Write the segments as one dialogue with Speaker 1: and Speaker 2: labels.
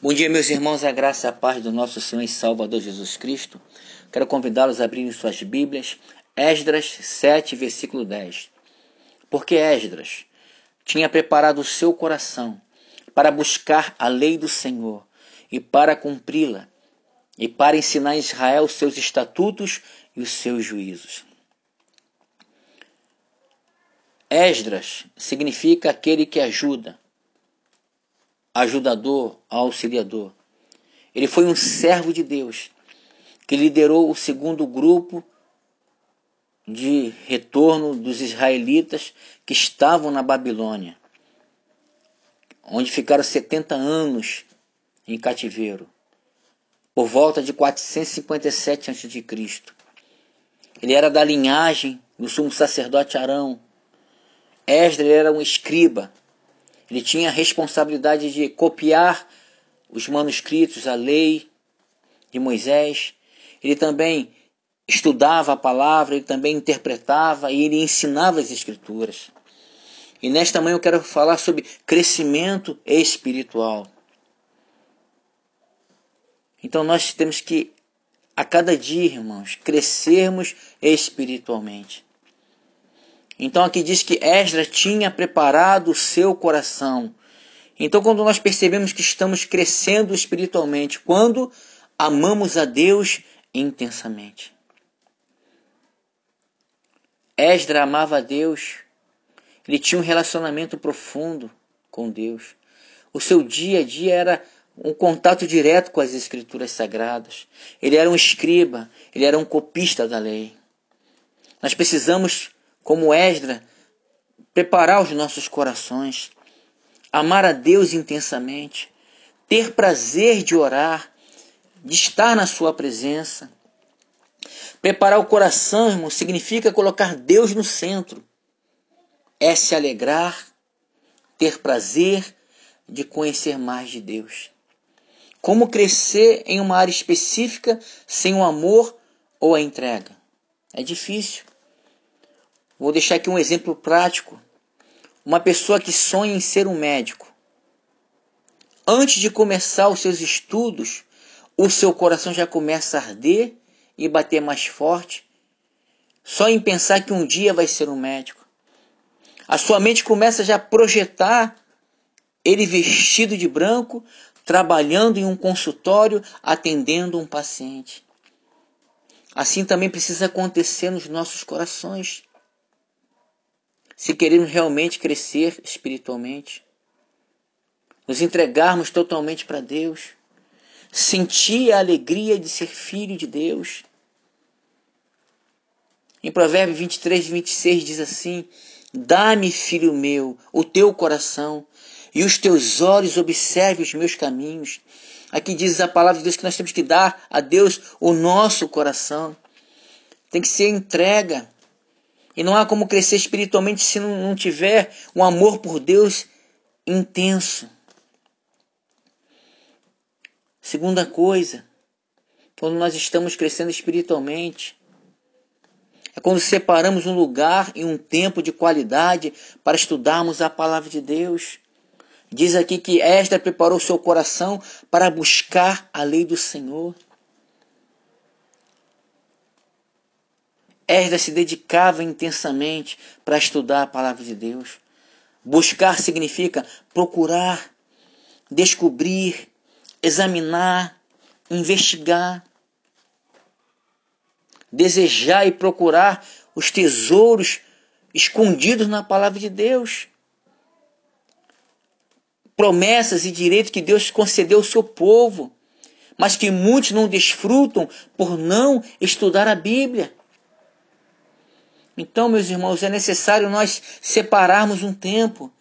Speaker 1: Bom dia, meus irmãos, a graça e a paz do nosso Senhor e Salvador Jesus Cristo. Quero convidá-los a abrirem suas Bíblias, Esdras 7, versículo 10. Porque Esdras tinha preparado o seu coração para buscar a lei do Senhor e para cumpri-la, e para ensinar a Israel os seus estatutos e os seus juízos. Esdras significa aquele que ajuda, ajudador, auxiliador. Ele foi um servo de Deus que liderou o segundo grupo de retorno dos israelitas que estavam na Babilônia, onde ficaram 70 anos em cativeiro, por volta de 457 a.C. Ele era da linhagem do sumo sacerdote Arão. Esdras era um escriba, ele tinha a responsabilidade de copiar os manuscritos, a lei de Moisés. Ele também estudava a palavra, ele também interpretava e ele ensinava as escrituras. E nesta manhã eu quero falar sobre crescimento espiritual. Então nós temos que, a cada dia, irmãos, crescermos espiritualmente. Então aqui diz que Esdras tinha preparado o seu coração. Então quando nós percebemos que estamos crescendo espiritualmente, quando amamos a Deus intensamente. Esdras amava a Deus. Ele tinha um relacionamento profundo com Deus. O seu dia a dia era um contato direto com as escrituras sagradas. Ele era um escriba, ele era um copista da lei. Nós precisamos como Esdra, preparar os nossos corações, amar a Deus intensamente, ter prazer de orar, de estar na Sua presença. Preparar o coração, irmão, significa colocar Deus no centro. É se alegrar, ter prazer de conhecer mais de Deus. Como crescer em uma área específica sem o amor ou a entrega? É difícil. Vou deixar aqui um exemplo prático. Uma pessoa que sonha em ser um médico. Antes de começar os seus estudos, o seu coração já começa a arder e bater mais forte, só em pensar que um dia vai ser um médico. A sua mente começa já a projetar ele vestido de branco, trabalhando em um consultório, atendendo um paciente. Assim também precisa acontecer nos nossos corações se queremos realmente crescer espiritualmente, nos entregarmos totalmente para Deus, sentir a alegria de ser filho de Deus. Em Provérbios 23, 26 diz assim: Dá-me, filho meu, o teu coração, e os teus olhos observem os meus caminhos. Aqui diz a palavra de Deus que nós temos que dar a Deus o nosso coração. Tem que ser entrega. E não há como crescer espiritualmente se não, não tiver um amor por Deus intenso. Segunda coisa, quando nós estamos crescendo espiritualmente, é quando separamos um lugar e um tempo de qualidade para estudarmos a palavra de Deus. Diz aqui que esta preparou seu coração para buscar a lei do Senhor. Esdras se dedicava intensamente para estudar a palavra de Deus. Buscar significa procurar, descobrir, examinar, investigar, desejar e procurar os tesouros escondidos na palavra de Deus. Promessas e direitos que Deus concedeu ao seu povo, mas que muitos não desfrutam por não estudar a Bíblia. Então, meus irmãos, é necessário nós separarmos um tempo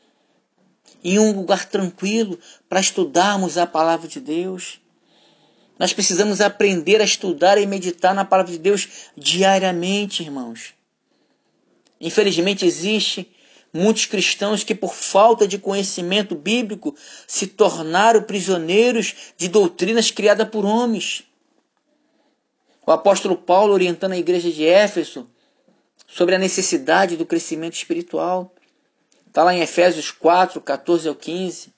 Speaker 1: em um lugar tranquilo para estudarmos a palavra de Deus. Nós precisamos aprender a estudar e meditar na palavra de Deus diariamente, irmãos. Infelizmente existe muitos cristãos que por falta de conhecimento bíblico se tornaram prisioneiros de doutrinas criadas por homens. O apóstolo Paulo orientando a igreja de Éfeso sobre a necessidade do crescimento espiritual. Está lá em Efésios 4, 14 ao 15.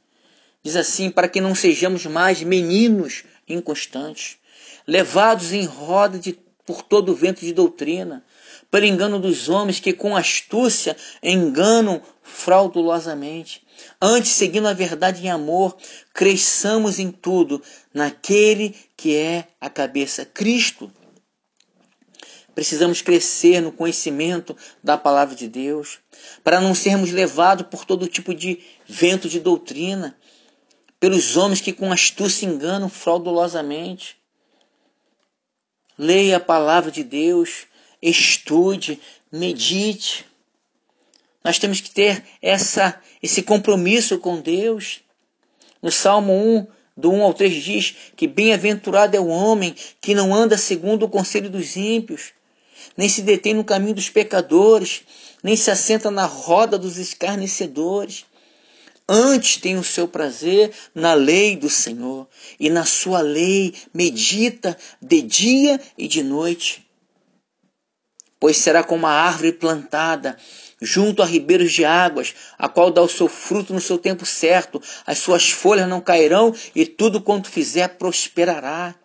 Speaker 1: Diz assim: para que não sejamos mais meninos inconstantes, levados em roda de, por todo o vento de doutrina, pelo engano dos homens que com astúcia enganam fraudulosamente. Antes, seguindo a verdade em amor, cresçamos em tudo naquele que é a cabeça, Cristo. Precisamos crescer no conhecimento da palavra de Deus, para não sermos levados por todo tipo de vento de doutrina, pelos homens que com astúcia enganam fraudulosamente. Leia a palavra de Deus, estude, medite. Nós temos que ter essa, esse compromisso com Deus. No Salmo 1, do 1 ao 3 diz que bem-aventurado é o homem que não anda segundo o conselho dos ímpios, nem se detém no caminho dos pecadores, nem se assenta na roda dos escarnecedores. Antes tem o seu prazer na lei do Senhor, e na sua lei medita de dia e de noite. Pois será como a árvore plantada junto a ribeiros de águas, a qual dá o seu fruto no seu tempo certo, as suas folhas não cairão e tudo quanto fizer prosperará.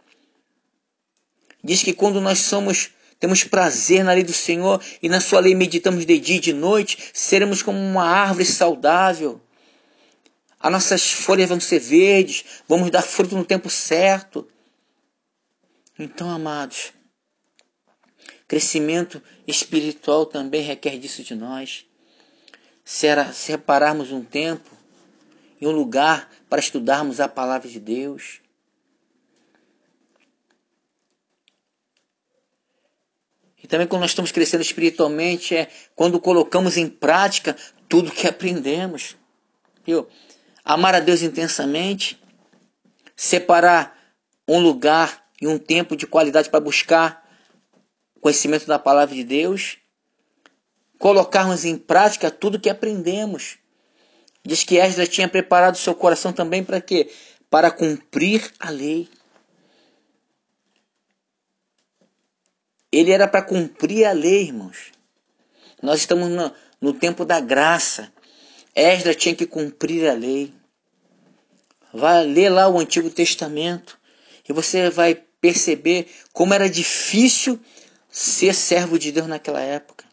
Speaker 1: Diz que quando nós somos temos prazer na lei do Senhor e na sua lei meditamos de dia e de noite, seremos como uma árvore saudável as nossas folhas vão ser verdes, vamos dar fruto no tempo certo. Então, amados, crescimento espiritual também requer disso de nós. Será separarmos um tempo e um lugar para estudarmos a palavra de Deus. E também quando nós estamos crescendo espiritualmente é quando colocamos em prática tudo que aprendemos. Viu? amar a Deus intensamente, separar um lugar e um tempo de qualidade para buscar conhecimento da palavra de Deus, colocarmos em prática tudo que aprendemos. Diz que Esdras tinha preparado seu coração também para quê? Para cumprir a lei. Ele era para cumprir a lei, irmãos. Nós estamos no, no tempo da graça. Esdras tinha que cumprir a lei. Vai ler lá o Antigo Testamento e você vai perceber como era difícil ser servo de Deus naquela época.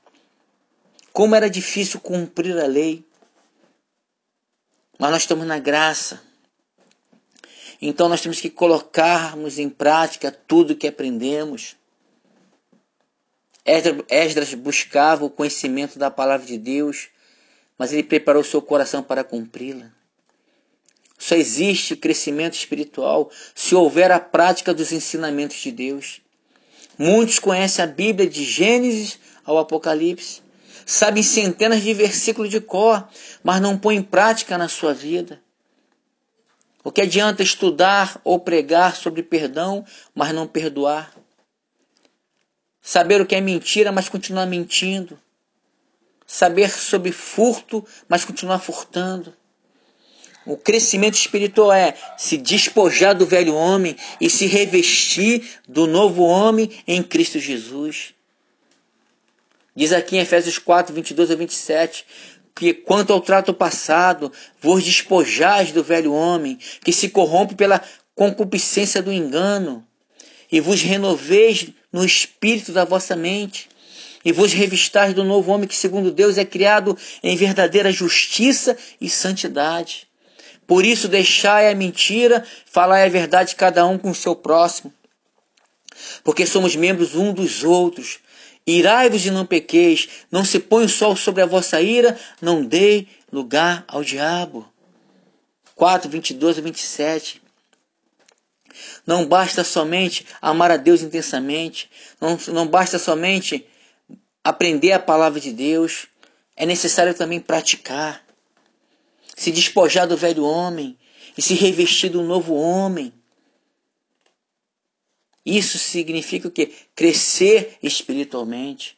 Speaker 1: Como era difícil cumprir a lei. Mas nós estamos na graça. Então nós temos que colocarmos em prática tudo que aprendemos. Esdras buscava o conhecimento da palavra de Deus mas ele preparou seu coração para cumpri-la. Só existe crescimento espiritual se houver a prática dos ensinamentos de Deus. Muitos conhecem a Bíblia de Gênesis ao Apocalipse, sabem centenas de versículos de cor, mas não põem em prática na sua vida. O que adianta estudar ou pregar sobre perdão, mas não perdoar? Saber o que é mentira, mas continuar mentindo saber sobre furto, mas continuar furtando. O crescimento espiritual é se despojar do velho homem e se revestir do novo homem em Cristo Jesus. Diz aqui em Efésios 4, 22 a 27, que quanto ao trato passado, vos despojais do velho homem, que se corrompe pela concupiscência do engano, e vos renoveis no espírito da vossa mente, e vos revistais do novo homem que, segundo Deus, é criado em verdadeira justiça e santidade. Por isso, deixai a mentira, falai a verdade cada um com o seu próximo. Porque somos membros um dos outros. Irai-vos e não pequeis, não se põe o sol sobre a vossa ira, não dei lugar ao diabo. 4, 22 a 27. Não basta somente amar a Deus intensamente, não, não basta somente aprender a palavra de Deus, é necessário também praticar, se despojar do velho homem e se revestir do novo homem. Isso significa o quê? Crescer espiritualmente.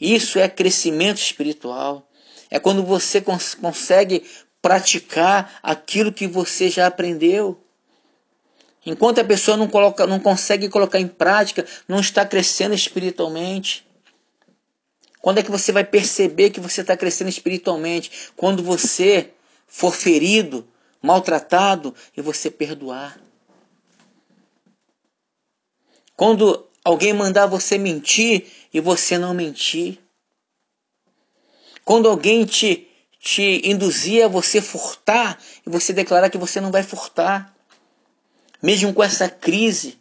Speaker 1: Isso é crescimento espiritual. É quando você cons consegue praticar aquilo que você já aprendeu. Enquanto a pessoa não, coloca, não consegue colocar em prática, não está crescendo espiritualmente. Quando é que você vai perceber que você está crescendo espiritualmente? Quando você for ferido, maltratado e você perdoar. Quando alguém mandar você mentir e você não mentir. Quando alguém te, te induzir a você furtar e você declarar que você não vai furtar. Mesmo com essa crise,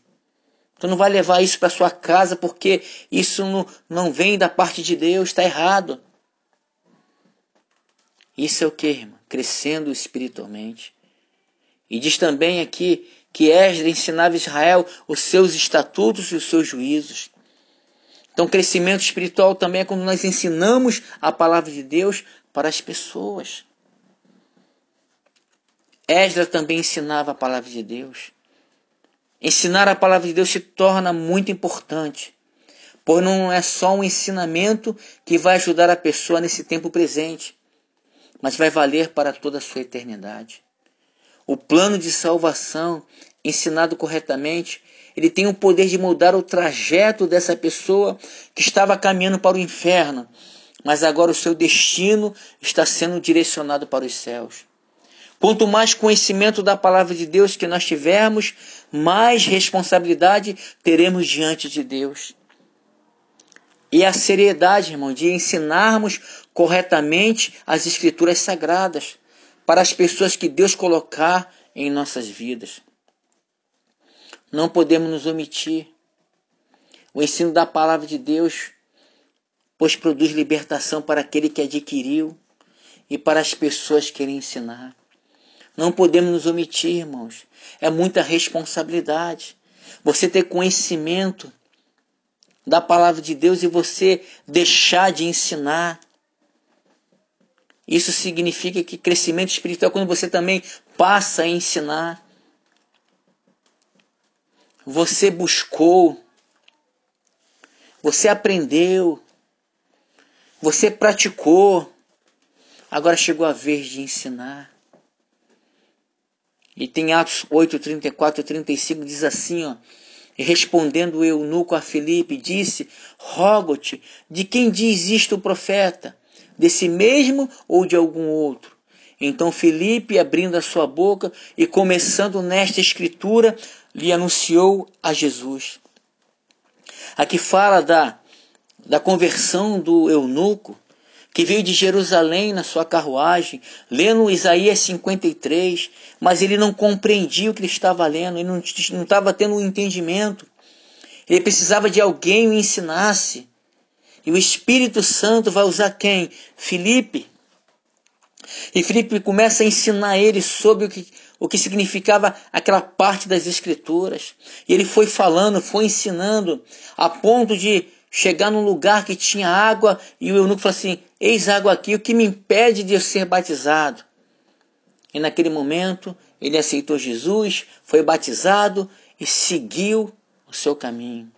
Speaker 1: tu não vai levar isso para sua casa porque isso não, não vem da parte de Deus, está errado. Isso é o que, irmão? Crescendo espiritualmente. E diz também aqui que Esdras ensinava Israel os seus estatutos e os seus juízos. Então, crescimento espiritual também é quando nós ensinamos a palavra de Deus para as pessoas. Esdras também ensinava a palavra de Deus. Ensinar a palavra de Deus se torna muito importante, pois não é só um ensinamento que vai ajudar a pessoa nesse tempo presente, mas vai valer para toda a sua eternidade. O plano de salvação, ensinado corretamente, ele tem o poder de mudar o trajeto dessa pessoa que estava caminhando para o inferno, mas agora o seu destino está sendo direcionado para os céus. Quanto mais conhecimento da palavra de Deus que nós tivermos, mais responsabilidade teremos diante de Deus. E a seriedade, irmão, de ensinarmos corretamente as escrituras sagradas para as pessoas que Deus colocar em nossas vidas. Não podemos nos omitir. O ensino da palavra de Deus, pois produz libertação para aquele que adquiriu e para as pessoas que querem ensinar. Não podemos nos omitir, irmãos. É muita responsabilidade. Você ter conhecimento da palavra de Deus e você deixar de ensinar. Isso significa que crescimento espiritual é quando você também passa a ensinar. Você buscou, você aprendeu, você praticou, agora chegou a vez de ensinar. E tem Atos 8, 34 e 35, diz assim, ó. E respondendo o eunuco a Filipe, disse: Rogo-te, de quem diz isto o profeta? Desse mesmo ou de algum outro? Então Filipe, abrindo a sua boca e começando nesta escritura, lhe anunciou a Jesus. Aqui fala da, da conversão do eunuco, que veio de Jerusalém na sua carruagem, lendo Isaías 53, mas ele não compreendia o que ele estava lendo, ele não, não estava tendo um entendimento. Ele precisava de alguém o ensinasse. E o Espírito Santo vai usar quem? Filipe. E Filipe começa a ensinar ele sobre o que, o que significava aquela parte das Escrituras. E ele foi falando, foi ensinando, a ponto de chegar num lugar que tinha água e o eunuco falou assim: Eis água aqui, o que me impede de eu ser batizado? E naquele momento ele aceitou Jesus, foi batizado e seguiu o seu caminho.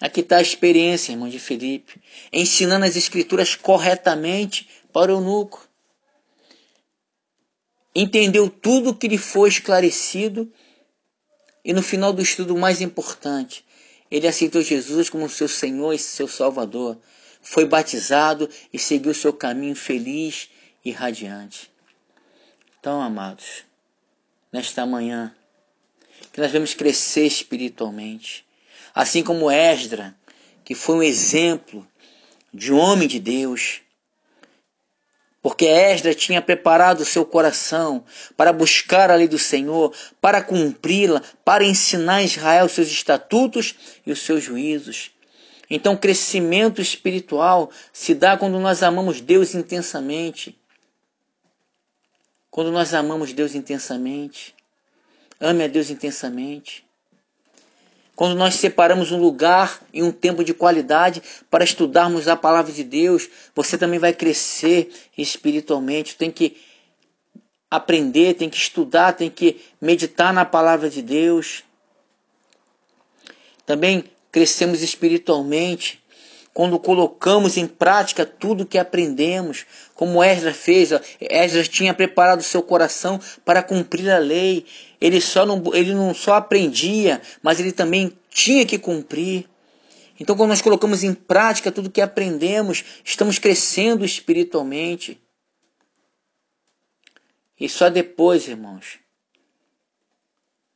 Speaker 1: Aqui está a experiência, irmão de Felipe, ensinando as escrituras corretamente para o eunuco entendeu tudo que lhe foi esclarecido e no final do estudo mais importante, ele aceitou Jesus como seu Senhor e seu Salvador, foi batizado e seguiu seu caminho feliz e radiante. Então, amados, nesta manhã, que nós vamos crescer espiritualmente, assim como Esdra, que foi um exemplo de homem de Deus, porque Esdras tinha preparado o seu coração para buscar a lei do Senhor, para cumpri-la, para ensinar a Israel os seus estatutos e os seus juízos. Então, crescimento espiritual se dá quando nós amamos Deus intensamente. Quando nós amamos Deus intensamente. Ame a Deus intensamente. Quando nós separamos um lugar e um tempo de qualidade para estudarmos a palavra de Deus, você também vai crescer espiritualmente. Tem que aprender, tem que estudar, tem que meditar na palavra de Deus. Também crescemos espiritualmente quando colocamos em prática tudo que aprendemos, como Esdras fez. Esdras tinha preparado seu coração para cumprir a lei. Ele, só não, ele não só aprendia, mas ele também tinha que cumprir. Então, quando nós colocamos em prática tudo que aprendemos, estamos crescendo espiritualmente. E só depois, irmãos,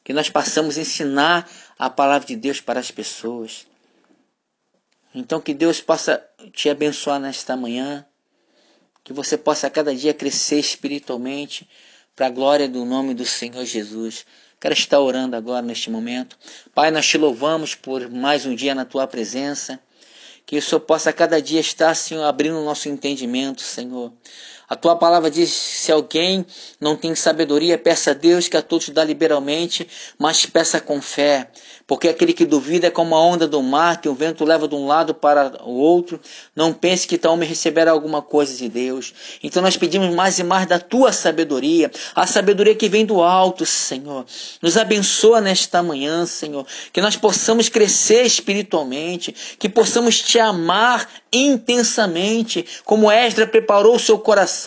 Speaker 1: que nós passamos a ensinar a palavra de Deus para as pessoas. Então que Deus possa te abençoar nesta manhã, que você possa cada dia crescer espiritualmente para a glória do nome do Senhor Jesus. Quero estar orando agora neste momento. Pai, nós te louvamos por mais um dia na tua presença. Que o Senhor possa cada dia estar, Senhor, abrindo o nosso entendimento, Senhor. A tua palavra diz: se alguém não tem sabedoria, peça a Deus que a todos dá liberalmente, mas peça com fé. Porque aquele que duvida é como a onda do mar, que o vento leva de um lado para o outro. Não pense que tal homem receberá alguma coisa de Deus. Então nós pedimos mais e mais da tua sabedoria, a sabedoria que vem do alto, Senhor. Nos abençoa nesta manhã, Senhor. Que nós possamos crescer espiritualmente, que possamos te amar intensamente, como Esdra preparou o seu coração,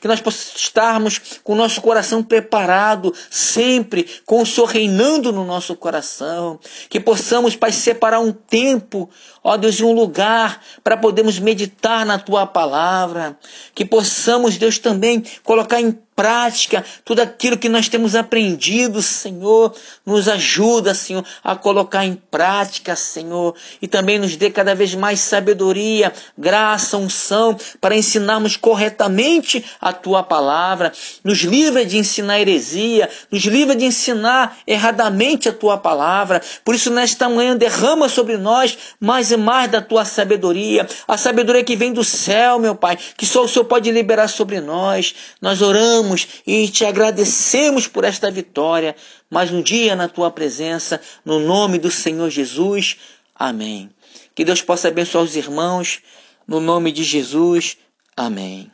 Speaker 1: que nós possamos estarmos com o nosso coração preparado, sempre com o Senhor reinando no nosso coração, que possamos, Pai, separar um tempo, ó Deus, e um lugar para podermos meditar na tua palavra, que possamos, Deus, também colocar em prática tudo aquilo que nós temos aprendido, Senhor. Nos ajuda, Senhor, a colocar em prática, Senhor. E também nos dê cada vez mais sabedoria, graça, unção para ensinarmos corretamente a tua palavra. Nos livra de ensinar heresia, nos livra de ensinar erradamente a tua palavra. Por isso, nesta manhã, derrama sobre nós mais e mais da tua sabedoria, a sabedoria que vem do céu, meu Pai, que só o Senhor pode liberar sobre nós. Nós oramos oramos e te agradecemos por esta vitória. Mais um dia na tua presença, no nome do Senhor Jesus. Amém. Que Deus possa abençoar os irmãos, no nome de Jesus. Amém.